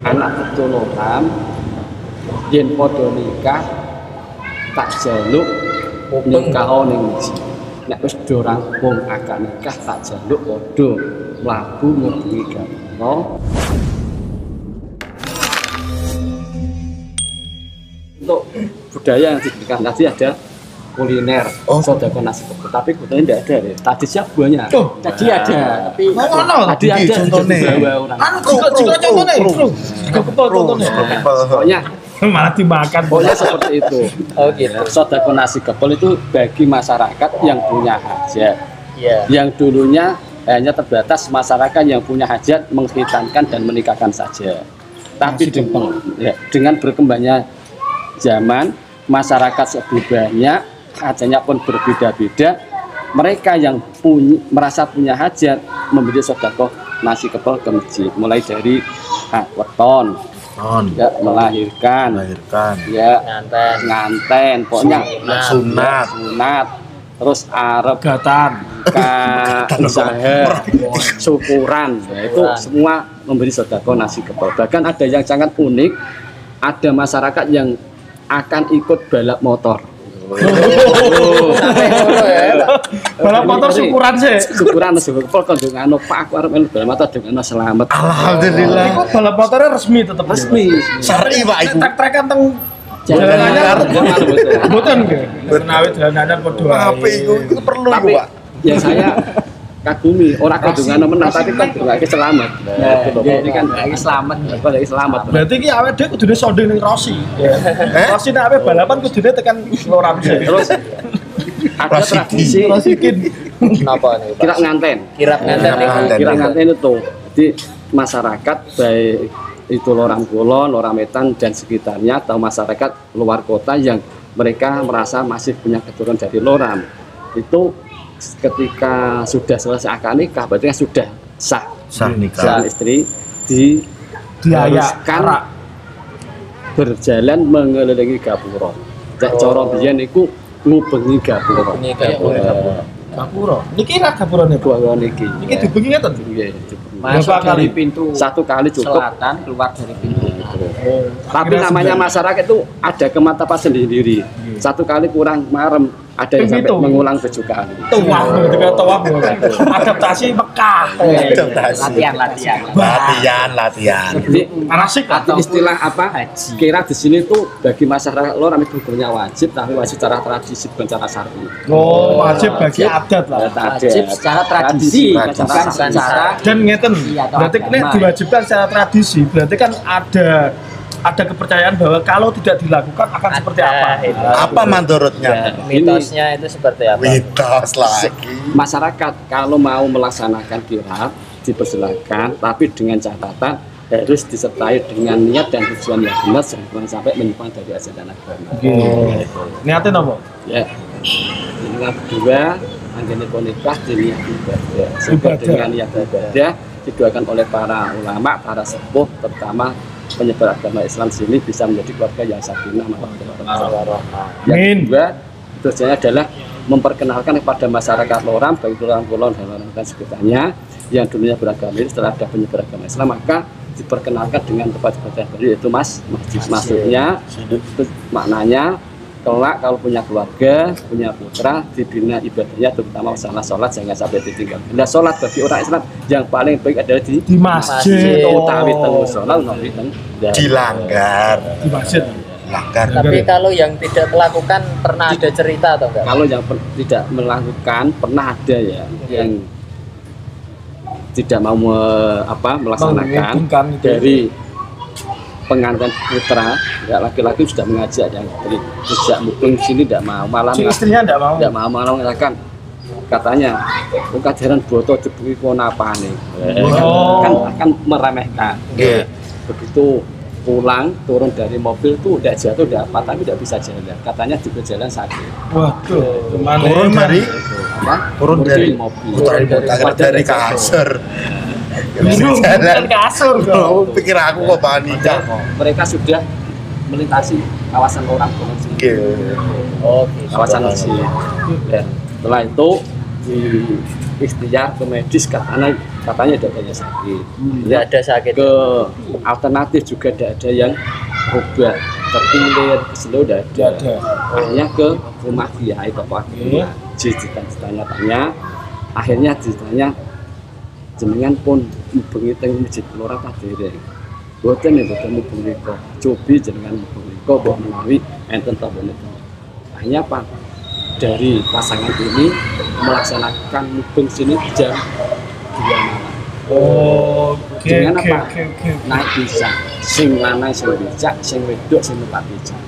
anak keturunan yen padha nikah tak jaluk nikah ning masjid nek wis do rampung akad nikah tak jaluk padha mlaku ngubengi gapura untuk budaya yang diberikan tadi ada kuliner Oh. sodako nasi kebul tapi kebetulan tidak ada ya tadi siap buahnya Oh. tadi ada tapi Mau ono? tadi ada contohnya. Anu jika jika contohnya, kepol contohnya. pokoknya Malah dimakan. pokoknya seperti itu Oh gitu. sodako nasi kebul itu bagi masyarakat yang punya hajat Iya. yang dulunya hanya terbatas masyarakat yang punya hajat menghitankan dan menikahkan saja. Tapi dengan, ya, dengan berkembangnya zaman, masyarakat sebelumnya hajatnya pun berbeda-beda. Mereka yang punya, merasa punya hajat memberi sodako nasi kepel ke masjid, mulai dari ah, weton, ya, melahirkan, melahirkan, ya Nganten. nganten, pokoknya. Sunat, sunat, terus Arab Gatan. ka usaha syukuran. Ya, itu semua memberi sodako nasi kepal bahkan ada yang sangat unik. Ada masyarakat yang akan ikut balap motor. Balap motor syukuran sih. syukuran nasi kepal kalau dengan pak aku arep melu balap motor dengan selamat Alhamdulillah. Iku balap motornya resmi tetap. resmi Syar'i Pak iku. Trek-trekan teng Jalan anyar. Boten nggih. Menawi jalan anyar padha Apa iku? Iku perlu tapi Pak. ya saya kagumi orang kandungan menang tapi kan juga selamat Ya, Gitu, iya. ini kan Lagi selamat. lagi selamat Berarti iki awake dhewe kudune sounding ning Rossi. Eh? Rossi nek awake balapan kudune tekan loram terus ada tradisi Rossi kin. Kenapa nih, Pak? kira nganten Kirap nganten Kirap niku. nganten. kira nganten itu jadi masyarakat baik itu Lorang Kulon, Lorang Metan dan sekitarnya atau masyarakat luar kota yang mereka merasa masih punya keturunan dari Loram itu ketika sudah selesai akad nikah berarti kan sudah sah Sah nikah. suami istri di Diayak. haruskan Arak. berjalan mengelilingi gapura. Cek cara biyen iku ngubengi gapura. Ini kayak Gapura. Niki ra gapurane, Bu. Gua niki. Niki dibengi ngeten. Nggih, dibengi. Masuk Berapa dari kali? pintu Satu kali cukup. selatan, keluar dari pintu. Tapi Kira namanya masyarakat itu ada kemantapan sendiri. Satu kali kurang marem, ada yang sampai mengulang kali. Tuwah, ketika tuwah. Adaptasi Mekah. Adaptasi. Latihan, latihan. Latihan, latihan. Jadi Anasik atau istilah apa? Haji. Kira di sini tuh bagi masyarakat luar itu hukumnya wajib, tapi wajib secara tradisi bukan secara syar'i. Oh, wajib bagi adat lah. Wajib secara tradisi, bukan secara Dan ngeten, Iya, berarti ini diwajibkan secara tradisi. Berarti kan ada ada kepercayaan bahwa kalau tidak dilakukan akan seperti apa. itu. Apa mandorotnya? mitosnya itu seperti apa? Mitos lagi. masyarakat kalau mau melaksanakan kirap dipersilakan tapi dengan catatan harus disertai dengan niat dan tujuan yang benar jangan sampai menyimpang dari ajaran agama. Niatin apa? Ya. Yang kedua, anggene nikah di niat ibadah. Sebab Ibadah. dengan niat ibadah didoakan oleh para ulama, para sepuh, terutama penyebar agama Islam sini bisa menjadi keluarga yang sakinah mawaddah warahmah. Yang kedua, tujuannya adalah memperkenalkan kepada masyarakat Loram, baik itu orang Kulon dan orang dan sekitarnya yang dulunya beragama ini setelah ada penyebar agama Islam maka diperkenalkan dengan tempat ibadah baru yaitu mas masjid. Maksudnya maknanya kelak kalau punya keluarga punya putra dibina ibadahnya terutama masalah sholat jangan sampai ditinggal nah sholat bagi orang Islam yang paling baik adalah di Di masjid. Masjid. utawi teng sholat teng Dilanggar. Di masjid. Langgar. Tapi kalau yang tidak melakukan pernah ada cerita atau enggak? kalau yang per- tidak melakukan pernah ada ya yang tidak mau me- apa melaksanakan itu. Pengantin putra ya laki-laki sudah mengajak yang dari sejak mungkin sini tidak mau malah Si istrinya enggak mau. tidak mau malah mengatakan katanya oh kajaran boto jebuki kon apa nih? Oh. kan akan meremehkan. Iya. begitu pulang turun dari mobil tuh udah jatuh udah apa tapi tidak bisa jalan. Katanya juga jalan sakit. Waduh, Turun dari apa? Turun dari mobil. Putar dari, kasur. Bingung, Jalan. bukan kasur kok. pikir aku kok panika. mereka sudah melintasi kawasan orang sini Oke. Gitu. kawasan sini dan setelah itu di ikhtiar ke medis katanya katanya banyak sakit Tidak ada sakit. ke alternatif juga tidak ada yang obat terkilir ke seluruh tidak ada. Ada. akhirnya ke rumah kiai bapak Oke. Haji ditanya tanya akhirnya ditanya jenengan pun mubengi teng masjid kelora ta dereng boten ya boten mubengi kok. Cobi jenengan mubengi kok mbok menawi enten ta boten akhirnya apa? Dari pasangan ini melaksanakan mubeng sini jam dua malam. Oh, Dengan apa? naik bisa sing lanang sing bijak sing wedok sing numpak bijak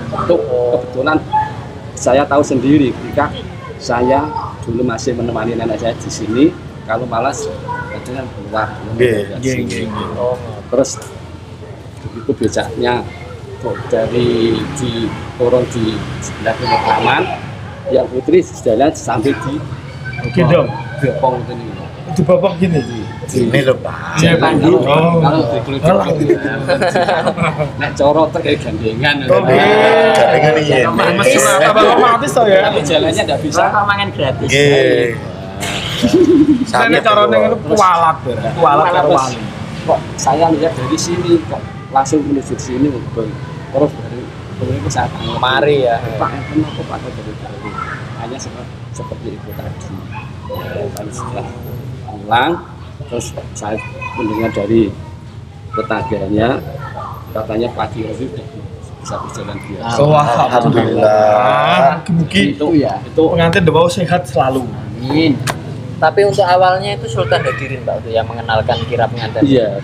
itu kebetulan saya tahu sendiri ketika saya dulu masih menemani nenek saya di sini kalau malas kadang keluar Nggih, Nggih, nggih, nggih. Oh, terus begitu bejaknya kok dari di turun di sebelah pemakaman yang putri jalan sampai di Oke dong. Depong ini Itu bapak gini. Ini lho Pak. Iya, Jalan Pak. kalau Oh. kalau dikeluduk nek coro tuh kayak gandengan Oh, iya. Ini ya. Mas apa otomatis toh ya? tapi jalannya nggak bisa Bisa mangan gratis. Saya caranya itu kualat ya. Kualat karo wali. kok saya lihat dari sini kok langsung menuju sini Bang. terus dari kemudian saya tanya Mari ya. Pak Enten apa Pak Enten dari tadi hanya seperti, seperti itu tadi Ya, dan setelah pulang terus saya mendengar dari tetangganya katanya pagi hari bisa berjalan biasa Oh, Alhamdulillah. Mugi-mugi itu ya itu pengantin dewa sehat selalu. Amin. Tapi untuk awalnya itu Sultan Hadirin Pak itu yang mengenalkan kirap pengantin. iya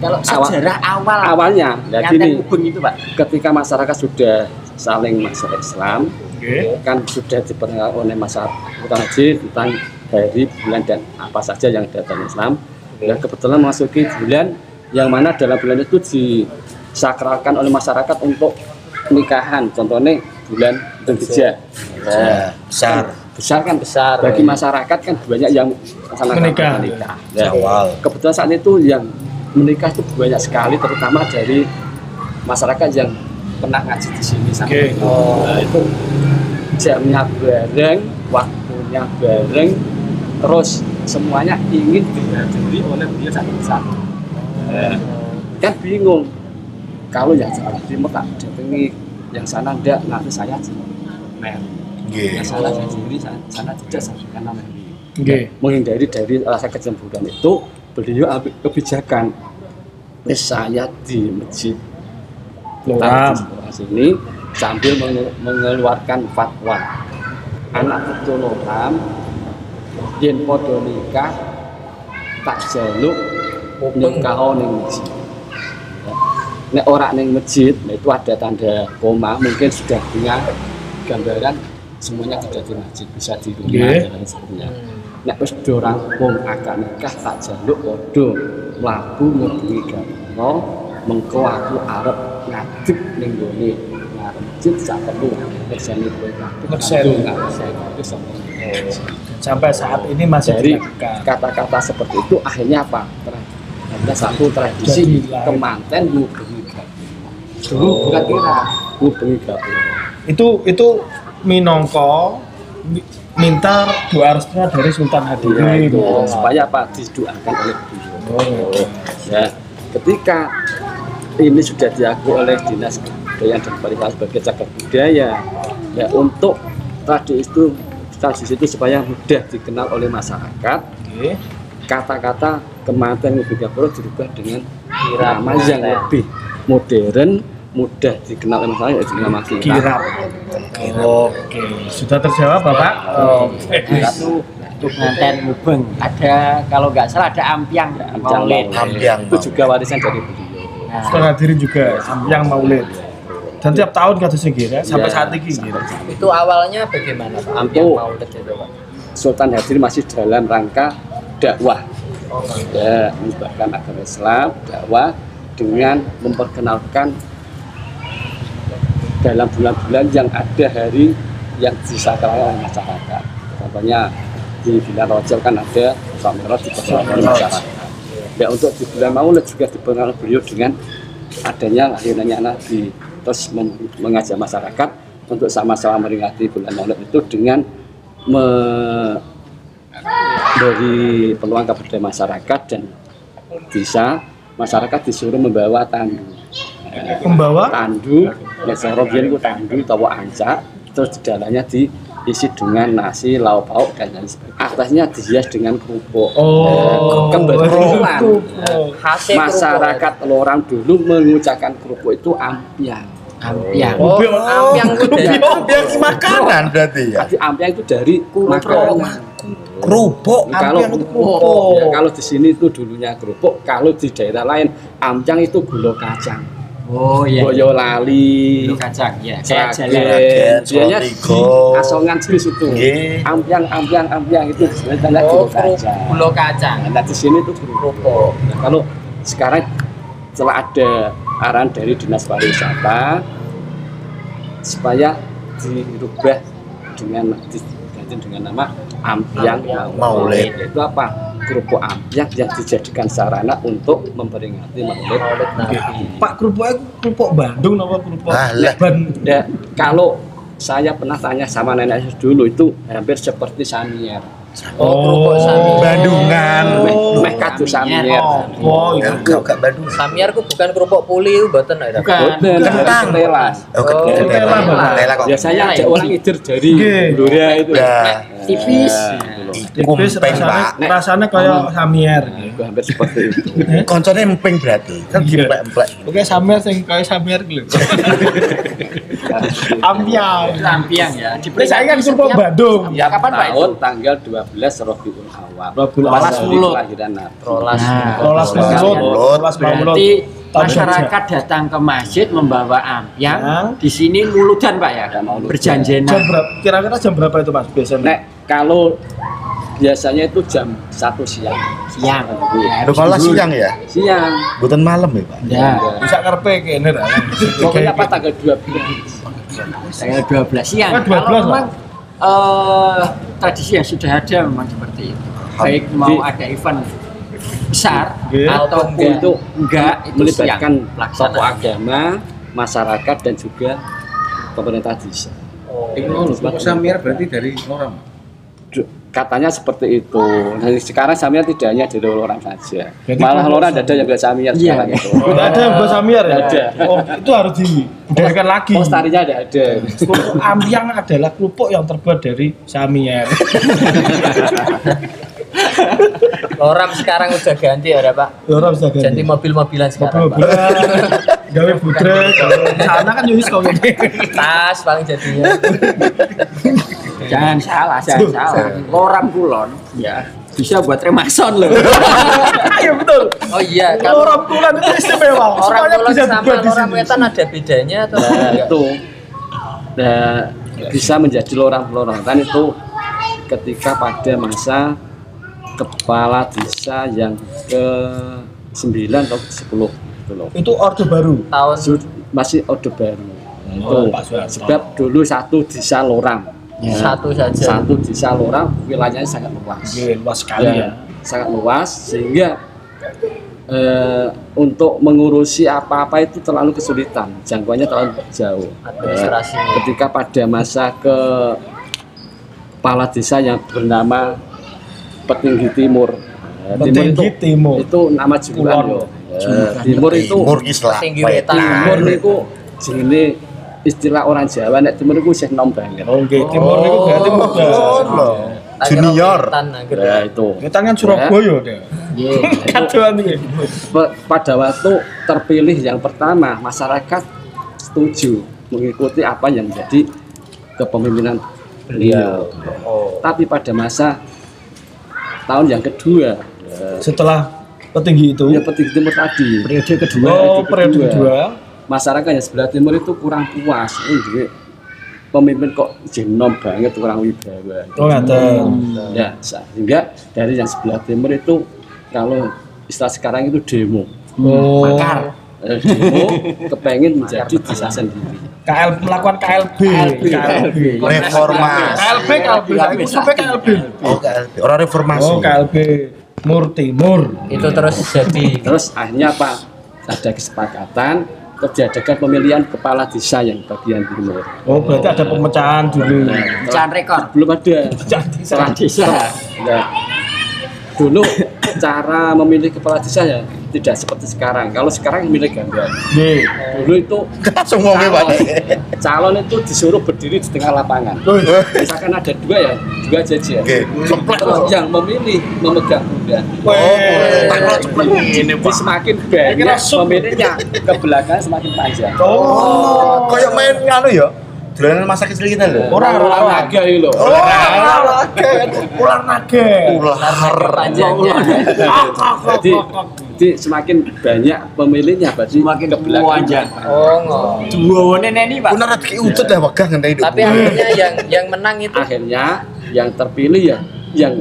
Kalau Awal- sejarah awal awalnya nah gini itu Pak. ketika masyarakat sudah saling masuk Islam Oke. kan sudah diperkenalkan oleh masyarakat Haji tentang hari bulan dan apa saja yang ada dalam Islam dan kebetulan memasuki bulan yang mana dalam bulan itu disakralkan oleh masyarakat untuk nikahan contohnya bulan Dzulhijjah Nah, besar. Besar kan Besar, bagi ya. masyarakat kan banyak yang melaksanakan Menikah. menikah. Nah, Awal. kebetulan saat itu yang menikah itu banyak sekali terutama dari masyarakat yang pernah ngaji di sini sampai Oke. oh. nah, itu jamnya bareng waktunya bareng terus semuanya ingin dihadiri oleh beliau satu-satu Nah, kan bingung kalau yang seperti timur tak datangi yang sana enggak nanti saya mer Nggih. saya sendiri tidak saya karena mer Oke. menghindari dari rasa kecemburuan itu beliau ambil kebijakan Wes saya di masjid Loram. di sini sambil menge- mengeluarkan fatwa anak keturunan yen podo nikah tak jaluk nikah ning masjid Ya. nek ora ning masjid nah itu ada tanda koma mungkin sudah punya gambaran semuanya tidak di masjid bisa di rumah Nggih. dan lain sebagainya nek wis do rampung akad nikah tak jaluk padha mlaku ngebuki gamono mengko aku arep ngadeg ning gone. Ngarep masjid sak perlu ngersani kowe kabeh sama Sampai saat ini masih dari kata-kata seperti itu akhirnya apa? Ada satu tradisi kemanten ngubengi gamono dulu bukan kira. Ngubengi gamono Itu itu minongko mi- minta doa restu dari Sultan Iya, Hadirin. itu supaya apa? Didoakan oleh beliau Oh, ya ketika ini sudah diakui oleh dinas kebudayaan dan pariwisata sebagai cagar budaya ya untuk tradisi itu tradisi itu supaya mudah dikenal oleh masyarakat Oke. kata-kata kematian Ibu Gapuro dirubah dengan Kirap nama yang lebih modern mudah dikenal oleh masyarakat yaitu nama kirap Kirap. Oke, sudah terjawab Bapak? Oke. itu untuk pengantin mubeng ada kalau nggak salah ada ampiang Ampiang maulid. Ampiang itu juga warisan dari beliau Nah, Sultan Hadirin juga yang maulid. Dan tiap tahun kata ya, sampai Ya, saat ini sampai gitu. saat ini. Itu awalnya bagaimana Pak? Yang maulid itu Pak. Sultan Hadir masih dalam rangka dakwah Oh, ya menyebarkan agama Islam dakwah dengan memperkenalkan dalam bulan-bulan yang ada hari yang disakralkan oleh masyarakat contohnya di bulan Rajab kan ada Samirah diperkenalkan oleh masyarakat ya untuk di bulan Maulid juga diperkenalkan beliau dengan adanya lahirnya Nabi. Terus mem- mengajak masyarakat untuk sama-sama meringati bulan Maulid itu dengan memberi peluang kepada masyarakat dan bisa masyarakat disuruh membawa tandu. Membawa? Tandu ya cara biyen iku tandu utawa ancak terus di dalamnya diisi dengan nasi lauk pauk dan lain sebagainya. Atasnya dihias dengan kerupuk. Oh, kebetulan kerupuk. Khasnya masyarakat Lorang dulu mengucapkan kerupuk itu ampiang. Ampiang. Oh, ampiang. Itu dari Oh, biar makanan berarti ya. Jadi ampiang itu dari makanan. Kerupuk, Kalau ampiang itu kerupuk, kerupuk. ya, kalau di sini itu dulunya kerupuk, kalau di daerah lain ampiang itu gula kacang, Oh iya. boyolali, Gula kacang ya. Seragen, biasanya asongan jenis itu. Nggih. Ampiang, ampiang, ampiang itu sebenarnya Oh, kacang. gula kacang. Nah di sini itu kerupuk. Nah, kalau sekarang setelah ada arahan dari dinas pariwisata supaya dirubah dengan diganti dengan nama ampiang Maulid. itu apa kerupuk ampiang yang dijadikan sarana untuk memperingati maulid Nabi. Pak kerupuknya kerupuk Bandung apa kerupuk Ah, lah. Ban Ya, kalau saya pernah tanya sama nenek saya dulu itu hampir seperti samier Oh, kerupuk sami. Bandungan. meh, meh kado samier Oh, iya. Enggak, enggak Bandung. Samiar ku bukan kerupuk puli ku mboten ya. Bukan. Kentang. telas. Oh, Oh. Ketela kok. biasanya ada orang idir dari Nggih. Dura itu Nah, Tipis. Tipis kumpeng, rasanya, Pak. rasanya kayak samier. itu hampir seperti itu Koncone emping berarti. Kan Iya. Oke, samier sing kayak samier gitu. Ampiang. Ya. Ini saya kan setiap- Bandung. Ya kapan Pak itu? tahun tanggal 12 Rabiul Awal Rabiul Awal. Hari Mulut. kelahiran Nabi Rolas. Nah, Rolas Rolas. Rolas. Berarti Tahun masyarakat datang ke masjid membawa ampiang. Yang? Di sini muludan Pak ya. Mauludan. Jam berapa? Kira-kira jam berapa itu Mas biasanya? Nek kalau biasanya itu jam 1 siang Siang. Ya, Lu kalau dulu. siang ya? siang Bukan malam ya, Pak? Ya. Bisa kerpe kene ra. pokoknya apa tanggal 12 Tanggal 12 siang. Oh, 12 Kalau memang eh, tradisi yang sudah ada memang seperti itu. Baik mau ada event besar Nggih. atau itu enggak itu melibatkan siang pelaksanaan. tokoh agama masyarakat dan juga pemerintah desa Samir berarti dari orang. Katanya seperti itu. Nah, sekarang Samir tidak hanya dari orang saja. Jadi Malah orang ada yang bilang Samir Iya. sekarang itu. Tidak ada yang buat samier ya? Ada. Oh, itu harus dibudayakan lagi. Pelestarinya ada ada. Kerupuk ampiang adalah kerupuk yang terbuat dari samier. Loram sekarang udah ganti ya Pak. Orang bisa ganti. Ganti mobil-mobilan sekarang Pak. Mobil-mobilan, gawe budrek. Sana kan Yunis kok ini. Tas paling jadinya. Jangan salah, jangan salah. Loram kulon ya bisa buat remason loh. Iya betul. Oh iya, kalau Orang tulen itu istimewa. orang kulon sama sini. wetan ada bedanya atau Nah, enggak? itu nah, bisa menjadi lorong-lorong kan itu ketika pada masa kepala desa yang ke 9 atau ke 10 gitu loh. Itu orde baru. tahun masih orde baru. Nah, itu Oh, Soeharto. sebab dulu satu desa Lorang. Ya. satu saja. Satu desa Lorang wilayahnya sangat luas. Oke, luas sekali ya. sangat luas sehingga eh, untuk mengurusi apa-apa itu terlalu kesulitan, jangkauannya terlalu jauh. Administrasinya. Eh, ketika pada masa ke kepala desa yang bernama Petinggi Timur. Eh, Petinggi itu, Timur. itu nama julukan yo. Eh, Timur itu Timur Islam. Timur niku jenenge istilah orang Jawa nek timur niku isih nom banget. Oke, timur itu berarti muda. Oh, loh. Tak kira Junior. Ya itu. Kita kan Surabaya. Iya. Kadoan ini. Pe- pada waktu terpilih yang pertama masyarakat setuju mengikuti apa yang menjadi kepemimpinan beliau. Tapi pada masa tahun yang kedua, Setelah petinggi itu. yang petinggi timur tadi, Periode kedua. Oh, periode kedua. Masyarakat yang sebelah timur itu kurang puas. Oh, jadi pemimpin kok jenom banget kurang wibawa. Oh, ngaten. Ya, sehingga dari yang sebelah timur itu kalau istilah sekarang itu demo. Oh. Makar. Eh, demo kepengen menjadi desa sendiri. KL melakukan KLB. KLB. Reformasi. KLB, KLB. Saya sampai KLB. Oh, KLB. Orang reformasi. Oh, KLB. Mur Timur. Itu terus jadi Terus akhirnya apa? Ada kesepakatan terjadikan pemilihan kepala desa yang bagian timur. Oh, berarti ada pemecahan dulu. Pecahan rekor. Belum ada. Setelah desa. Nah, dulu cara memilih kepala desa ya tidak seperti sekarang. Kalau sekarang memilih ganda. Nggih. Dulu itu Pak. calon, calon itu disuruh berdiri di tengah lapangan. Misalkan ada dua ya, dua jajar. Oke, komplek. Terus yang memilih memegang kuda. Oh, ini, Jadi semakin banyak pemilihnya ke belakang semakin panjang. Oh. Kayak main nganu ya. Dolanan masa kecil kita lho. Orang Ulang naga itu loh. Oh, olahraga. Olahraga. Ular. panjangnya Jadi, jadi semakin banyak pemilihnya berarti Semakin ke belakang. panjang. oh Dua nenek ini pak. Kuna rada ki ucut dah wegah ngenteni hidup. tapi akhirnya yang yang menang itu Akhirnya yang terpilih ya yang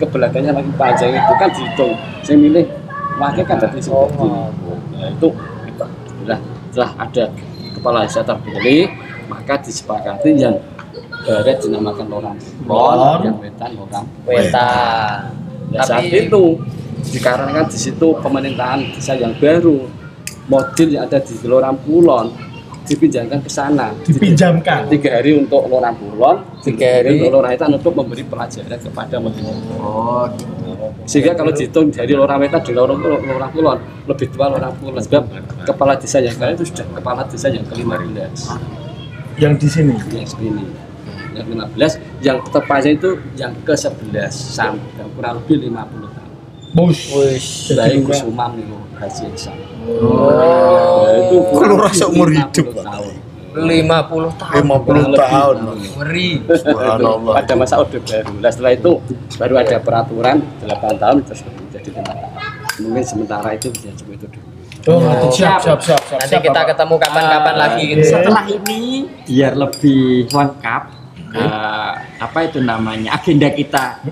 ke belakangnya makin panjang itu kan dihitung. Saya milih wakil kan oh seperti ngomong. Nah itu nah, setelah ada kepala desa terpilih maka disepakati yang barat dinamakan lorang Lor. lor, yang wetan lorang wetan Nah, saat tapi itu dikarenakan di situ pemerintahan desa yang baru model yang ada di Lorang Pulon dipinjamkan ke sana. Dipinjamkan. tiga hari untuk Lorang Pulon Tiga hari. untuk Lorang Wetan untuk memberi pelajaran kepada model Oh, sehingga kalau dihitung dari Lorang Wetan di Lorang, Lorang Pulon lebih tua Lorang Pulon sebab kepala desa yang kalian itu sudah kepala desa yang ke-15 Yang di sini. yang segini yang 15 yang terpanjang itu yang ke-11 sampai kurang lebih 50 tahun Bos. Wush. Baik Kusumam itu Haji Ihsan. Oh, Nah, itu Kalau rasa umur 50 hidup, tahun. 50 tahun 50 tahun. ngeri Subhanallah. Pada masa Orde Baru. Nah, setelah itu baru ada peraturan 8 tahun terus menjadi 5 tahun. Mungkin sementara itu bisa cuma itu dulu. Oh, siap, siap, siap, siap. nanti siap, kita Bapak. ketemu kapan-kapan lagi gitu. Oke. setelah ini biar lebih lengkap eh, apa itu namanya agenda kita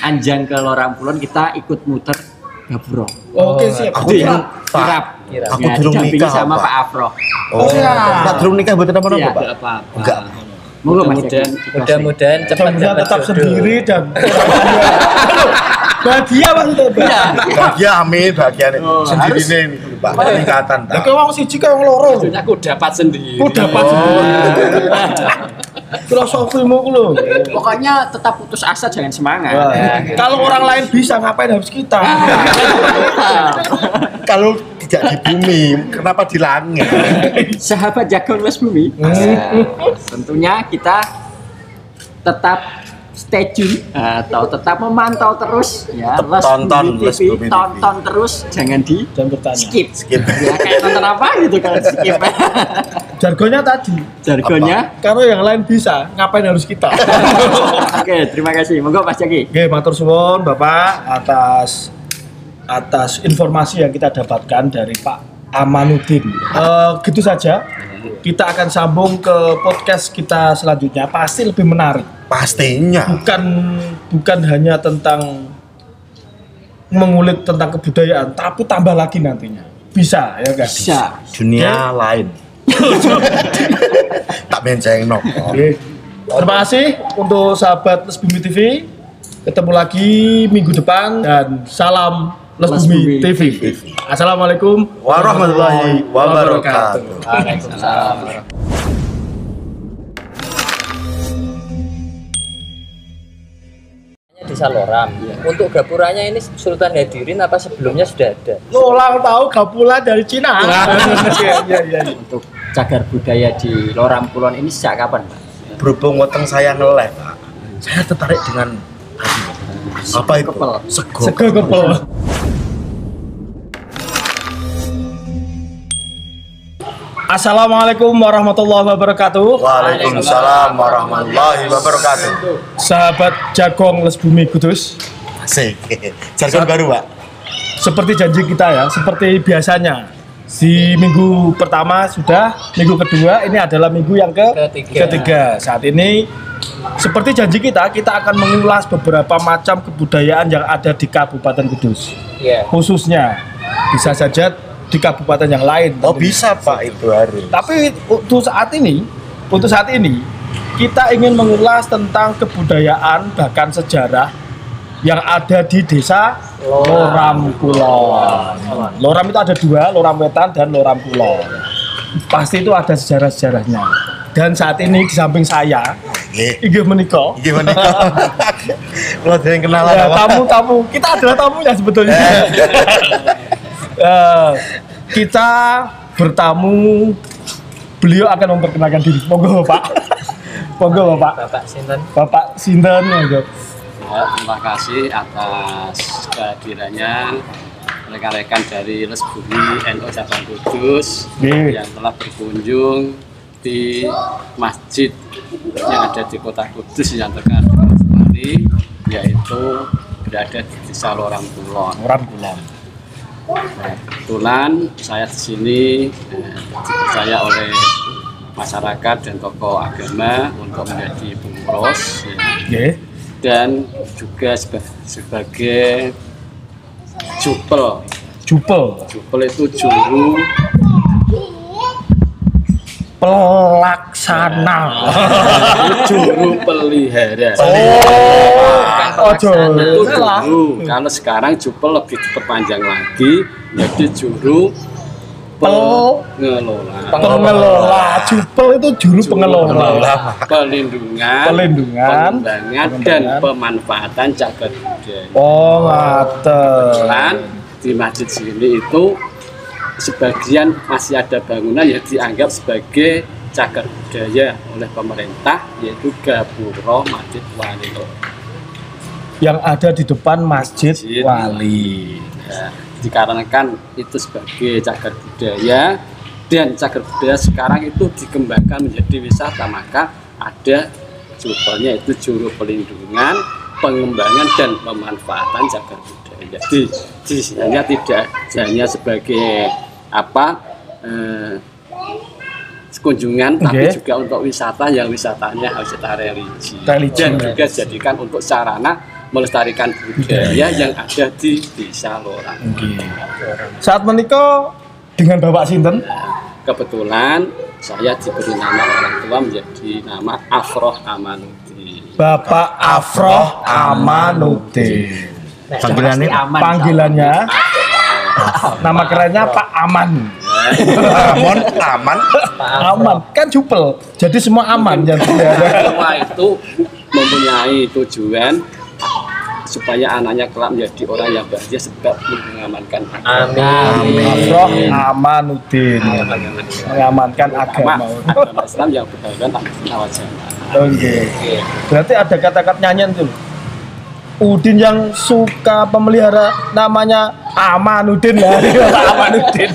anjang ke Lorang Pulon kita ikut muter gapuro. Oke, siap. Aku durung kirap. Kirap. Aku Ya, durung nikah, sama Pak. Pak Afro. Oh, siap. tak durung nikah mboten apa-apa, Iya. Pak? Tidak apa-apa. Enggak. Monggo Mas. Mudah-mudahan mudah-mudahan cepat dapat tetap jodoh. sendiri dan bahagia maksudnya Pak. Iya. Bahagia amin, bahagia nih. Oh, Sendiri nih, Pak. Peningkatan. Ya kayak wong siji kayak wong loro. Aku dapat sendiri. Ku dapat sendiri. Filosofimu lho. Pokoknya tetap putus asa jangan semangat. Ya. Kalau orang lain bisa ngapain harus kita? Kalau tidak di bumi, kenapa di langit? Sahabat Jagon Les Bumi. Hmm. Tentunya kita tetap stay tune atau tetap memantau terus ya Les Tonton Bumi Les TV, Bumi TV. tonton terus jangan di Jangan bertanya. skip. Skip. Ya kayak nonton apa gitu kalau skip. Jargonnya tadi. Jargonnya. Kalau yang lain bisa, ngapain harus kita? Oke, terima kasih. Monggo Mas Jaki. Oke, matur suwun Bapak atas atas informasi yang kita dapatkan dari Pak Amanuddin. Eh, gitu saja. Kita akan sambung ke podcast kita selanjutnya. Pasti lebih menarik. Pastinya. Bukan bukan hanya tentang mengulik tentang kebudayaan, tapi tambah lagi nantinya. Bisa ya guys. Bisa. Dunia lain. tak menceng no. Oke. Terima kasih untuk sahabat Les Bumi TV. Ketemu lagi minggu depan dan salam Les, Les Bumi, Bumi TV. Assalamualaikum Warahmatullahi wabarakatuh. Waalaikumsalam. di Saloram. Untuk gapuranya ini Sultan Hadirin apa sebelumnya sudah ada? Ulang tahu gapula dari Cina. Iya, iya, iya. Untuk cagar budaya di Lorang Pulon ini sejak kapan, Pak? Berhubung weteng saya ngeleh, Pak. Saya tertarik dengan apa itu? Kepel. Sego. Sego kepel. Assalamualaikum warahmatullahi wabarakatuh. Waalaikumsalam warahmatullahi wabarakatuh. Sahabat Jagong Les Bumi Kudus. Asik. Jargon baru, Pak. seperti janji kita ya, seperti biasanya. Di minggu pertama sudah, minggu kedua ini adalah minggu yang ke Ketiga. ketiga. Saat ini seperti janji kita, kita akan mengulas beberapa macam kebudayaan yang ada di Kabupaten Kudus. Iya. Khususnya bisa saja di kabupaten yang lain. Oh, tentunya. bisa, Pak, itu harus. Tapi untuk saat ini, untuk saat ini kita ingin mengulas tentang kebudayaan bahkan sejarah yang ada di desa Loram Kulon. Loram itu ada dua, Loram Wetan dan Loram Kulon. Pasti itu ada sejarah-sejarahnya. Dan saat ini di samping saya. Inggih menika Gimana kok? Kalau ada yang kenalan ya, apa? tamu-tamu. Kita adalah tamunya sebetulnya. Eh, kita bertamu. Beliau akan memperkenalkan diri. Monggo Bapak. Monggo Bapak. Bapak Sinten. Bapak Sinten monggo. Ya, terima kasih atas kehadirannya rekan-rekan dari Lesbumi NU Cabang Kudus Nggih. yang telah berkunjung di masjid yang ada di kota Kudus yang terkenal yaitu berada di Desa Lorang Kulon. Loram Kulon. Kebetulan saya di sini eh, dipercaya oleh masyarakat dan tokoh agama untuk menjadi pengurus ya dan juga seba- sebagai jupel Jupel. jupel itu juru Pelaksana. juru pelihara Oh, ojo. itu juru kalau sekarang jupel lebih diperpanjang lagi jadi juru pengelola Pengelola. Jupel itu juru pengelola. pelindungan Pelindungan, pengembangan dan pemanfaatan cagar budaya Oh, ngaten. Di masjid sini itu sebagian masih ada bangunan yang dianggap sebagai cagar budaya oleh pemerintah yaitu Gapuro Masjid Wali Yang ada di depan Masjid Masjid. Wali. ya, dikarenakan itu sebagai cagar budaya dan cagar budaya sekarang itu dikembangkan menjadi wisata maka ada judulnya itu juru pelindungan pengembangan dan pemanfaatan cagar budaya jadi di hanya tidak hanya sebagai apa eh, kunjungan tapi Oke. juga untuk wisata yang wisatanya wisata religi, Religi. dan juga jadikan untuk sarana melestarikan budaya yang ada di desa Lorang. Saat menikah dengan Bapak Sinten, Kebetulan saya diberi nama orang tua menjadi nama Afroh Amanuddin. Bapak Afroh Amanuddin. Panggilannya aman. Panggilannya, nama kerennya Pak Aman. Amon aman. Aman, kan jupel. Jadi semua aman yang ada. Semua itu mempunyai tujuan supaya anaknya kelak menjadi orang yang bahagia sebab mengamankan Amin. Afroh Amanuddin. Mengamankan agama. agama, agama Islam yang amal jamaah. Oke. Berarti ada kata-kata nyanyian tuh. Udin yang suka pemelihara namanya Amanuddin lah. Amanuddin.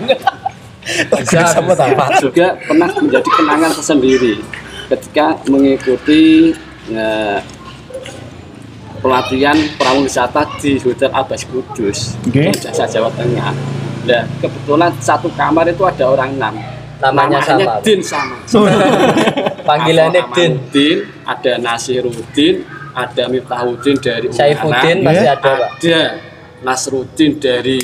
juga pernah menjadi kenangan tersendiri ketika mengikuti eh, pelatihan prawisata di Hotel Abbas Kudus Oke. di Jasa Jawa Tengah. Nah, kebetulan satu kamar itu ada orang enam. Namanya Namanya sama. Din sama. Panggilannya Din. Amanuddin, ada Nasiruddin, ada Miftahuddin dari Saifuddin Ungaran, masih ada, Pak. ada Nasruddin dari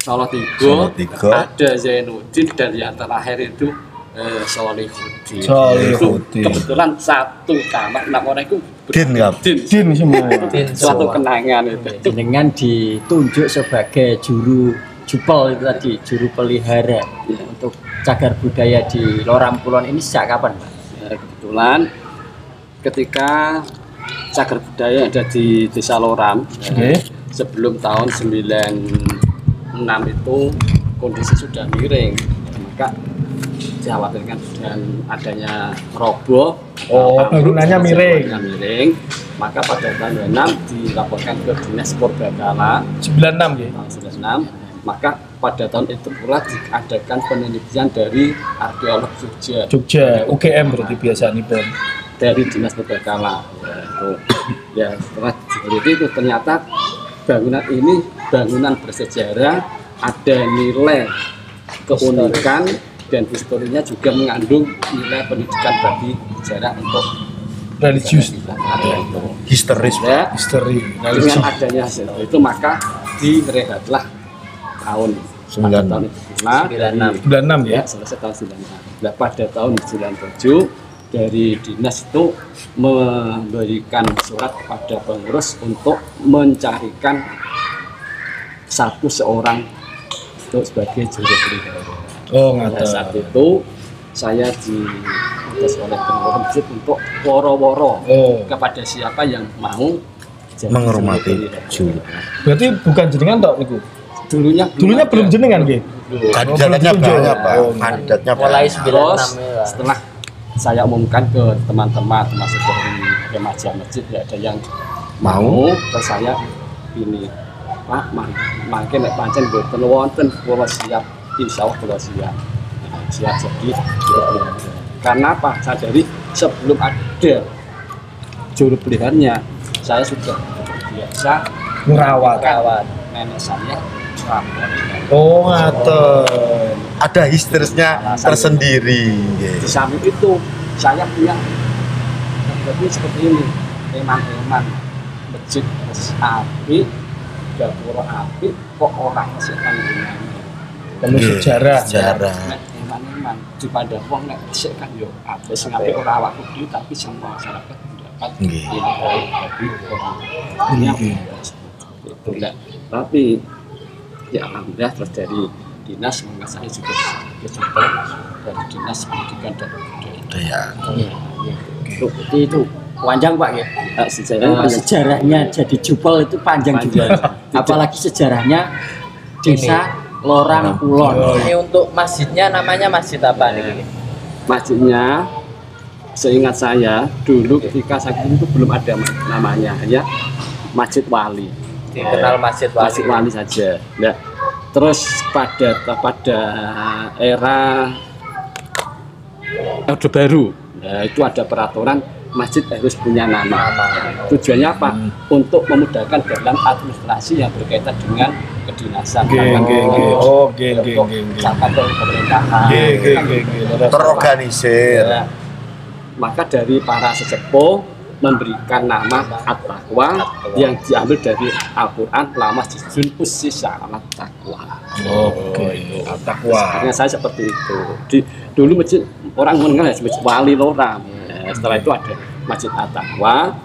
Solo Tigo, Solo Tigo. ada Zainuddin dan yang terakhir itu eh, Solihuddin. Solihuddin. Itu kebetulan satu kamar enam orang itu Din. Din. Din semua. Din Suatu kenangan itu. dengan ditunjuk sebagai juru jupel itu tadi juru pelihara Ya. untuk cagar budaya di Loram Kulon ini sejak kapan Pak? Ya, kebetulan ketika cagar budaya ada di Desa Loram Oke. eh, sebelum tahun 96 itu kondisi sudah miring maka dikhawatirkan dengan adanya roboh Oh, atau bangunannya miring. miring maka pada tahun 26 dilaporkan ke Dinas Purbakala 96 ya. tahun 96 maka pada tahun itu pula diadakan penelitian dari arkeolog Jogja Jogja, UGM berarti biasa nih. Dari dinas perbakala ya, itu. ya setelah diteliti itu ternyata bangunan ini bangunan bersejarah ada nilai keunikan dan historinya juga mengandung nilai pendidikan bagi sejarah untuk Religius, Histeris. ya dengan adanya hasil itu maka direhatlah tahun Sembilan. pada tahun itu pula 96. dari- 96 ya. ya selesai tahun 96 nah pada tahun 97 dari dinas itu memberikan surat kepada pengurus untuk mencarikan satu seorang untuk sebagai juru pelihara. Oh, Pada ngaten. saat itu saya diutus oleh pengurus untuk woro-woro Oh. kepada siapa yang mau jadi Menghormati juru. Berarti bukan jenengan tok niku. Dulunya Dulunya ada. belum jenengan nggih. Kandidatnya ditunjuk. banyak pak, Oh, kandidatnya Mulai banyak. 96 Terus ya. setelah saya umumkan ke teman-teman termasuk dari remaja masjid ya ada yang mau terus saya ini Pak makin nek pancen boten wonten kula siap insya Allah kula siap Nah, siap jadi karena apa sadari sebelum ada juru peliharanya saya sudah biasa Ngerawat. Kawan. nenek saya Oh, ngaten. Ada histerisnya tersendiri. di samping itu saya punya jadi seperti ini eman-eman masjid api gapura api kok orang masih gunanya Penuh Nggih, sejarah. Sejarah. nek eman-eman di pada wong nek sik kan yo api sing api ora awak kudu tapi semua masyarakat mendapat Nggih. baik dari orang Nah, tapi ya alhamdulillah terus dari dinas maka saya juga bersyukur dari dinas pendidikan dan kebudayaan Ya. Jadi itu panjang Pak ya. Hak Eh, sejarah sejarahnya jadi jupel itu panjang, Panjang. juga. Apalagi sejarahnya desa Lorang Kulon. Ini untuk masjidnya namanya masjid apa nih? masjidnya seingat saya dulu ketika saya itu belum ada namanya hanya Masjid Wali Dikenal masjid wali. Masjid Wali saja nah, terus pada pada era Orde Baru nah, itu ada peraturan masjid harus punya nama tujuannya apa untuk memudahkan dalam administrasi yang berkaitan dengan kedinasan untuk- nggih. Oh, pemerintahan. Terorganisir. Ya. Maka dari para sesepuh memberikan nama At-Taqwa yang diambil dari Al-Quran lama jizun usis alat taqwa. Oke. Takwa. Karena saya seperti itu. Di, dulu masjid orang mengenal ya masjid Wali Loram. Ya, setelah itu ada masjid At-Taqwa.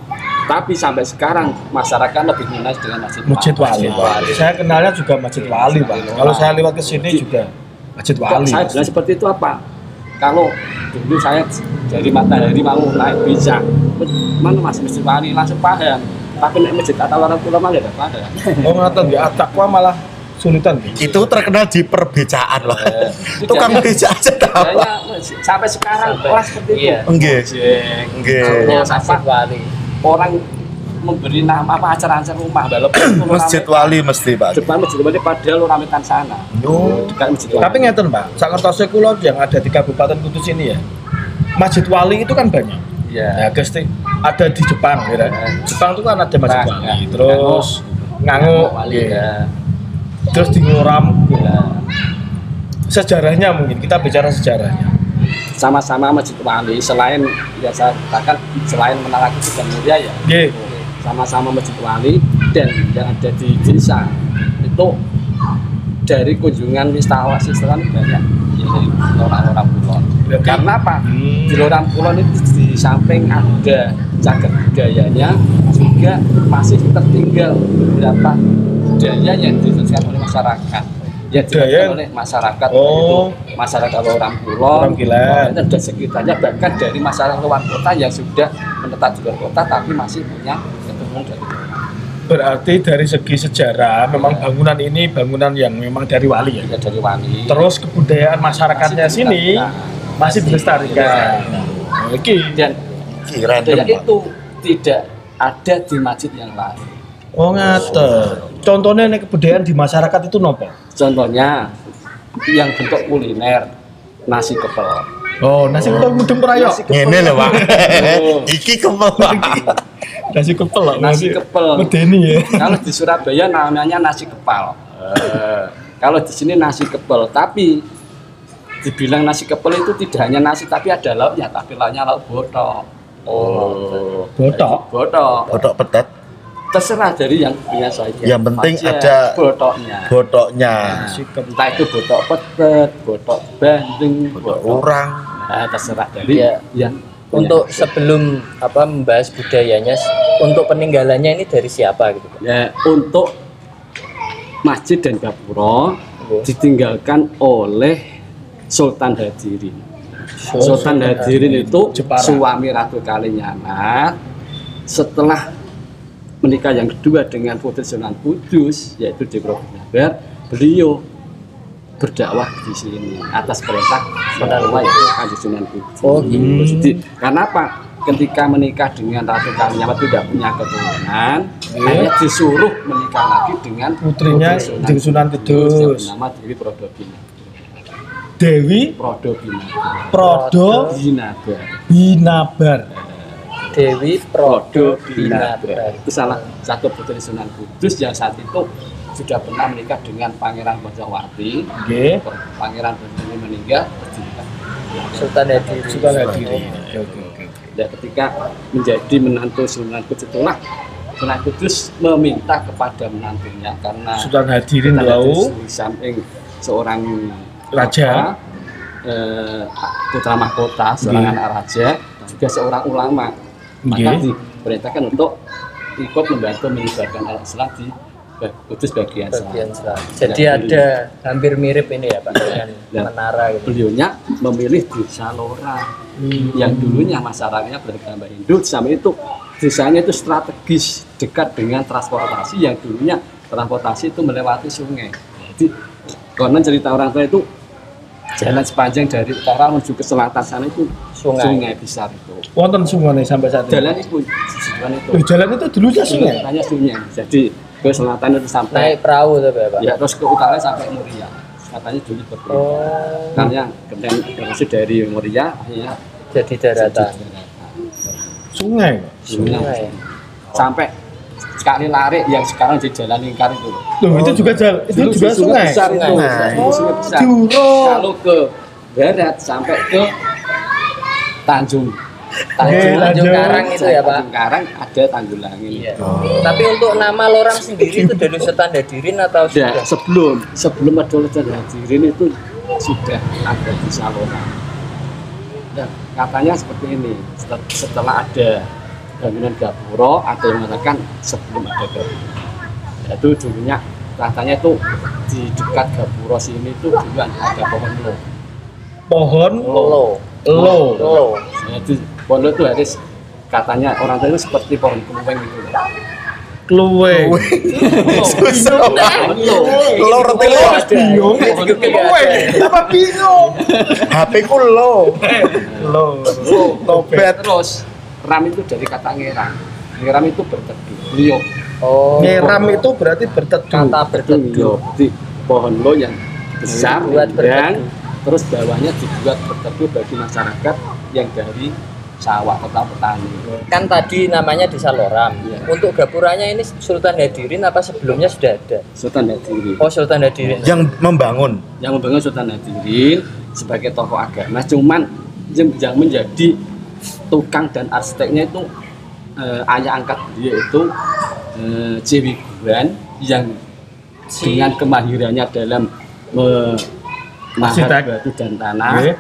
Tapi sampai sekarang masyarakat lebih mengenal dengan masjid, Masjid Wali. Saya kenalnya juga Masjid Wali, Pak. Kalau saya lewat ke sini juga Masjid Wali. saya bilang seperti itu apa? Kalau dulu saya dari matahari mau naik bisa, mana mas masjid wali langsung paham. Tapi naik masjid atau orang pulau malah tidak paham. Oh, ngaten ya takwa malah sulitan. Itu terkenal di perbecaan loh. Itu Tukang jadi- beca aja tahu. Sampai sekarang Sampai- orang seperti itu. iya. Masjid apa? wali. Orang memberi nama apa acara-acara rumah itu Masjid. Wali mesti Pak. depan masjid wali padahal lu rametan sana Oh. dekat masjid wali Tapi ngeten, Pak. Sakertose kula yang ada di Kabupaten Kudus ini ya. Masjid Wali itu kan banyak. Iya. Ya, guys, ada di Jepang, ya. Jepang itu kan ada Masjid Jepang, Wali. ya. Terus Ngango, wali ya. ya. terus di Ngoram. Ya. Sejarahnya mungkin kita bicara sejarahnya. sama-sama masjid wali selain biasa katakan selain menara mulia ya Nggih. Sama-sama masjid wali dan yang ada di desa itu dari kunjungan wisatawan wisatawan banyak ya, orang-orang kulon karena apa Hmm. di orang kulon itu di samping ada cagar budayanya juga masih tertinggal beberapa budaya yang diteruskan oleh masyarakat yang Budaya? diteruskan oleh masyarakat Oh. yaitu masyarakat orang kulon Orang Kilen. dan sekitarnya bahkan dari masyarakat luar kota yang sudah menetap di luar kota tapi masih punya. Berarti dari segi sejarah memang bangunan ini bangunan yang memang dari wali ya. Ya, dari wali Terus kebudayaan masyarakatnya Masih sini masih dilestarikan. Oke. dan Kira itu tidak ada di masjid yang lain Oh ngaten. Contohnya nih kebudayaan di masyarakat itu nopo? contohnya yang bentuk kuliner nasi kepel Oh nasi kepel mudeng perayok. Kepel. Ngene lho Pak. Oh. Iki kemel Pak. Nasi kepel. Nasi kepel. Medeni ya. kalau di Surabaya namanya nasi kepal Eh, kalau di sini nasi kepel tapi dibilang nasi kepel itu tidak hanya nasi tapi ada lauknya tapi lauknya lauk botok oh Botok? botok Kodok petet, terserah dari yang punya saja Yang penting ada botoknya botoknya. Nasi kepel. entah itu botok petet botok bandeng Kodok botok orang. nah, terserah dari Iya. yang untuk sebelum apa membahas budayanya untuk peninggalannya ini dari siapa gitu? Ya, untuk masjid dan gapura Oke. ditinggalkan oleh Sultan Hadirin. Sultan Hadirin itu Jepara. suami Ratu Kalinyamat. Setelah menikah yang kedua dengan Putri Sunan Kudus, yaitu di Probolinggo, beliau berdakwah di sini atas perintah Sunan yaitu Kanjeng Sunan Kudus. Oh, gitu. Jadi, karena apa? Ketika menikah dengan Ratu Kalinyamat tidak punya keturunan, hanya disuruh menikah lagi dengan Putrinya Putri Kanjeng Sunan Kudus. yang bernama Dewi Prodobina. Dewi Prodobina. Prodo Binabar. Binabar. Dewi Prodo Binabar. Itu salah satu putri Sunan Kudus yang saat itu sudah pernah menikah dengan Pangeran Bojowati. Nggih. Pangeran Bojowati meninggal. Sultan Hadiri. Sultan Hadiri. Oke oke ketika menjadi menantu Sunan Kudus itulah Sunan Kudus meminta kepada menantunya karena Sultan Hadirin Kudus di samping seorang Raja. eh, putra mahkota, seorang anak raja, juga seorang ulama. Maka diperintahkan untuk ikut membantu menyebarkan al-Islam di Kudus bagian bagian selatan. selatan. Jadi Ya, ada hampir mirip ini ya Pak dengan Ya. menara gitu. Beliaunya memilih desa Lora yang dulunya masyarakatnya beragama Hindu. Sama itu desanya itu strategis dekat dengan transportasi yang dulunya transportasi itu melewati sungai. Jadi konon cerita orang tua itu jalan sepanjang dari utara menuju ke selatan sana itu Sungai. besar itu. wonten sungguh sampai saat ini. Jalan itu, jalan itu. Loh, jalan itu dulunya sungai. Ceritanya sungai. Jadi ke selatan itu sampai Naik perahu ya Pak. ya terus ke utara sampai Muria. Katanya dulu itu. Oh, Karena kemudian terus dari Muria akhirnya jadi daratan. Sungai. Sungai. sampai sekali lari yang sekarang jadi jalan lingkar itu loh. Itu juga jalan, itu Dulu juga sungai. besar itu Sungai. Dulu sungai besar Juro. kalau ke barat sampai ke Tanjung Tanjung, Karang itu ya Pak. Tanjung Karang ada Tanjung Langit Iya. Tapi untuk nama lorang sendiri itu dari Sultan Hadirin atau Ya, sudah? sebelum sebelum ada Sultan Hadirin itu sudah ada di Salona. Dan katanya seperti ini, set- setelah ada bangunan Gapuro, ada yang mengatakan sebelum ada Gapuro. Yaitu dulunya katanya itu di dekat Gapuro sini itu dulu ada pohon lo. Pohon Lolo. lo. Lolo. Jadi pohon lo itu harus katanya orang tua itu seperti pohon keluweng gitu. Kluwe. Susah. Pohon lo. Lo reti lo. Bingung. Apa bingung? HP ku lo. Lo. Lobet. Terus ram itu dari kata ngeram. Ngeram itu berteduh. Beliau Oh. Ngeram itu berarti berteduh. Kata berteduh. Iya, Jadi pohon lo yang besar Dibuat dan berteduh. terus bawahnya dibuat berteduh bagi masyarakat yang dari sawah atau petani. Kan tadi namanya Desa Loram. Iya. Untuk gapuranya ini Sultan Hadirin apa sebelumnya sudah ada? Sultan Hadirin Oh Sultan Hadirin. Yang membangun. yang membangun Sultan Hadirin sebagai tokoh agama, cuman yang yang menjadi tukang dan arsiteknya itu eh, ayah angkat dia itu eh, Cewi yang dengan kemahirannya dalam memahat batu dan tanah Oke.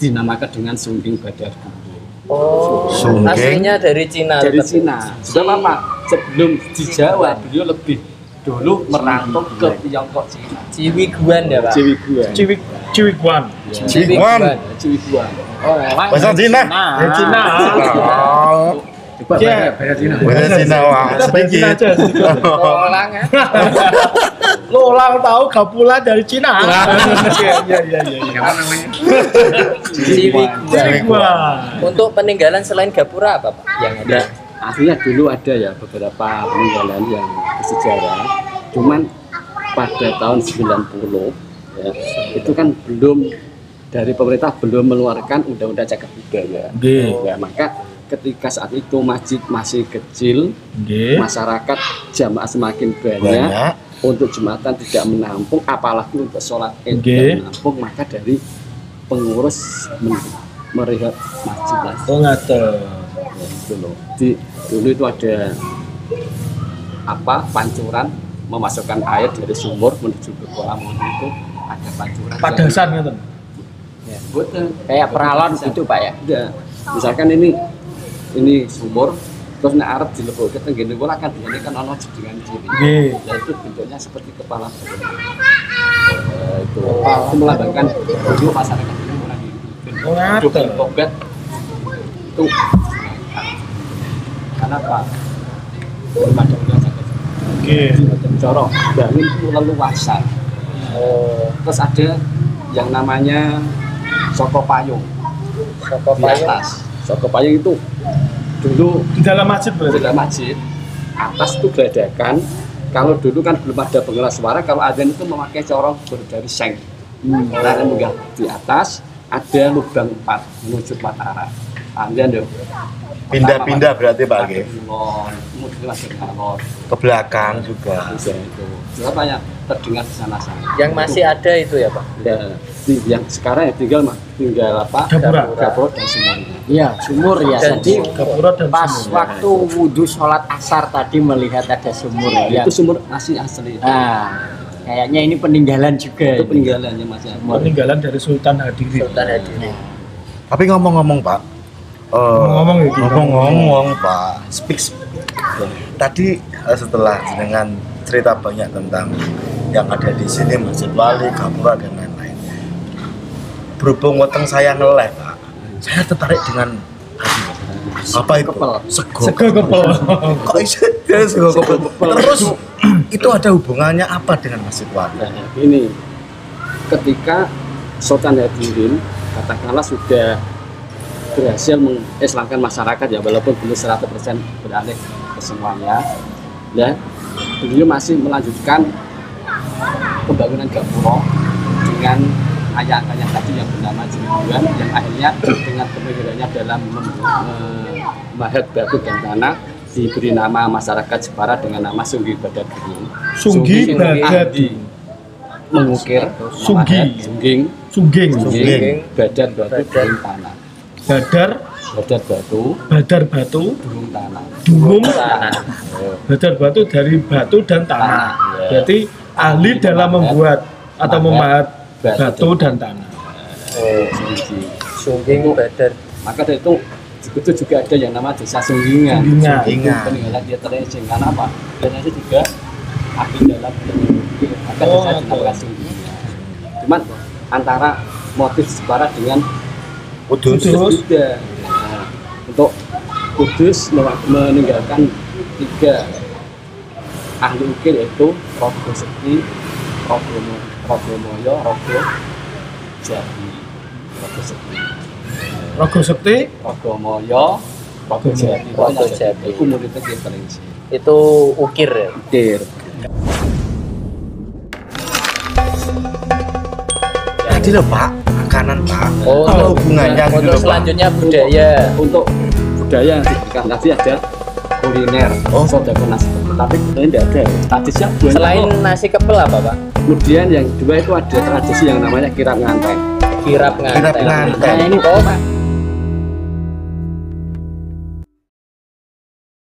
dinamakan dengan Sungging Badar Guru. Oh. Sungging. Aslinya dari Cina. dari tetap. Cina. Sebab apa? Sebelum di Jawa beliau lebih dulu merantau ke Tiongkok Cina. Ciwi Guan ya Pak. Cewi Guan. Ciwik Ciwikuan. Ciwi Guan. Cewi Guan. Oh, memang Bahasa Cina. Cina. Oh. Coba Ya. Bahasa Cina. Bahasa Cina bahasa Cina aja. Tolong ya. Lo ulang tahu Gapula dari Cina. Iya iya iya iya. Ciwikuan. Untuk peninggalan selain Gapura apa Pak? Yang ada? Ya, aslinya dulu ada ya beberapa peninggalan yang bersejarah. Cuman pada tahun 90 ya, itu kan belum dari pemerintah belum mengeluarkan undang-undang cagar budaya. Nggih. Ya, maka ketika saat itu masjid masih kecil, Nggih. masyarakat jamaah semakin banyak, Banyak. Untuk jumatan tidak menampung, apalagi untuk sholat id tidak menampung, maka dari pengurus melihat masjid lah. Oh ngaten. Ya, itu loh. Di, dulu itu ada apa pancuran memasukkan air dari sumur menuju ke kolam itu ada pancuran. Padasan ngaten. Betul. kayak peralon gitu Pak ya. Ada. misalkan ini ini sumur terus nek arep dilebok ke tenggene kula akan dijadikan ono jedingan ciri Nggih. yaitu bentuknya seperti kepala. Burung Eh, itu. Itu melambangkan dulu masyarakat ini mulai Oh, ngaten. itu karena apa? Belum ada ulasan Nggih. coro bangun itu leluasan Oh, terus ada yang namanya soko payung Soko di payung. atas. Soko payung itu dulu. Di dalam masjid di berarti. dalam masjid. Atas itu geladakan kalau dulu kan belum ada pengeras suara kalau adzan itu memakai corong dari seng. Nah enggak di atas ada lubang empat menuju empat arah. Adzan dong Pindah-pindah berarti Pak Ge. Ke belakang juga. bisa itu. Ya terdengar di sana sana Yang masih ada itu ya Pak? ya. di- yang sekarang ya tinggal mah tinggal apa Gapura. gapura dan semuanya Iya, sumur ya. Jadi, Jadi Gapura dan pas sumur. waktu wudhu sholat asar tadi melihat ada sumur ya. itu sumur masih asli Nah, kayaknya ini peninggalan juga. itu ini. peninggalannya masih ada peninggalan dari Sultan Hadirin. Sultan Hadirin. Tapi ngomong-ngomong Pak, eh, Ngomong-ngomong ya, Ki. ngomong-ngomong Pak, speak, speak. Tadi eh, setelah dengan cerita banyak tentang yang ada di sini Masjid Wali, Gapura dan. Berhubung weteng saya ngeleh Pak, saya tertarik dengan apa itu? Kepel. Sego. Sego kepel. Kok dia sego kepel? Terus itu ada hubungannya apa dengan Masjid Wali? Nah, ini ketika Sultan Hadirin katakanlah sudah berhasil mengislamkan masyarakat ya walaupun belum 100% beralih ke semuanya ya beliau masih melanjutkan pembangunan Gapura dengan ayah-ayah tadi yang bernama Jiribuan yang akhirnya dengan kemahirannya dalam mem- eh, mahat batu dan tanah diberi nama masyarakat Jepara dengan nama Sunggi Badat Gering. Sunggi Badat. mengukir Sunggi. Sungging Sungging. Sungging Badat Batu Durung Tanah Badar, Badat Batu badar batu, Durung Tanah durung Tanah. badar batu dari batu dan tanah. Tanah, ya. Berarti ahli dalam membuat atau memahat batu dan tanah. Oh, Sunggi. Sungging Badar. maka dari itu itu juga ada yang nama desa Sunggingan Sunggingan. Sunggingan. peninggalan dia terleceng karena apa dan itu juga ahli dalam mengukir maka Oh, desa dinamakan Sunggingan cuman antara motif Jepara dengan Kudus. Kudus. Nah, untuk Kudus me- meninggalkan tiga ahli ukir yaitu Rogo Sekti, Rogo Mo- Rogo Moyo, Rogo Jati. Rogo Sekti, Rogo Sekti, Rogo Moyo, Rogo Jati. Rogo Jati. Itu muridnya dia paling sih. Itu ukir ya. Ukir. Tadi loh Pak, makanan Pak. Oh, Apa untuk- hubungannya gitu Untuk selanjutnya budaya. Untuk budaya yang diberikan tadi ada kuliner, Oh. sodako nasi kepel. Tapi ini tidak ada. Tadi banyak Selain nasi kepel apa Pak? Kemudian yang kedua itu ada tradisi yang namanya kirap nganteng. Kirap Kirap nganten. nganten. Nah, ini Oh,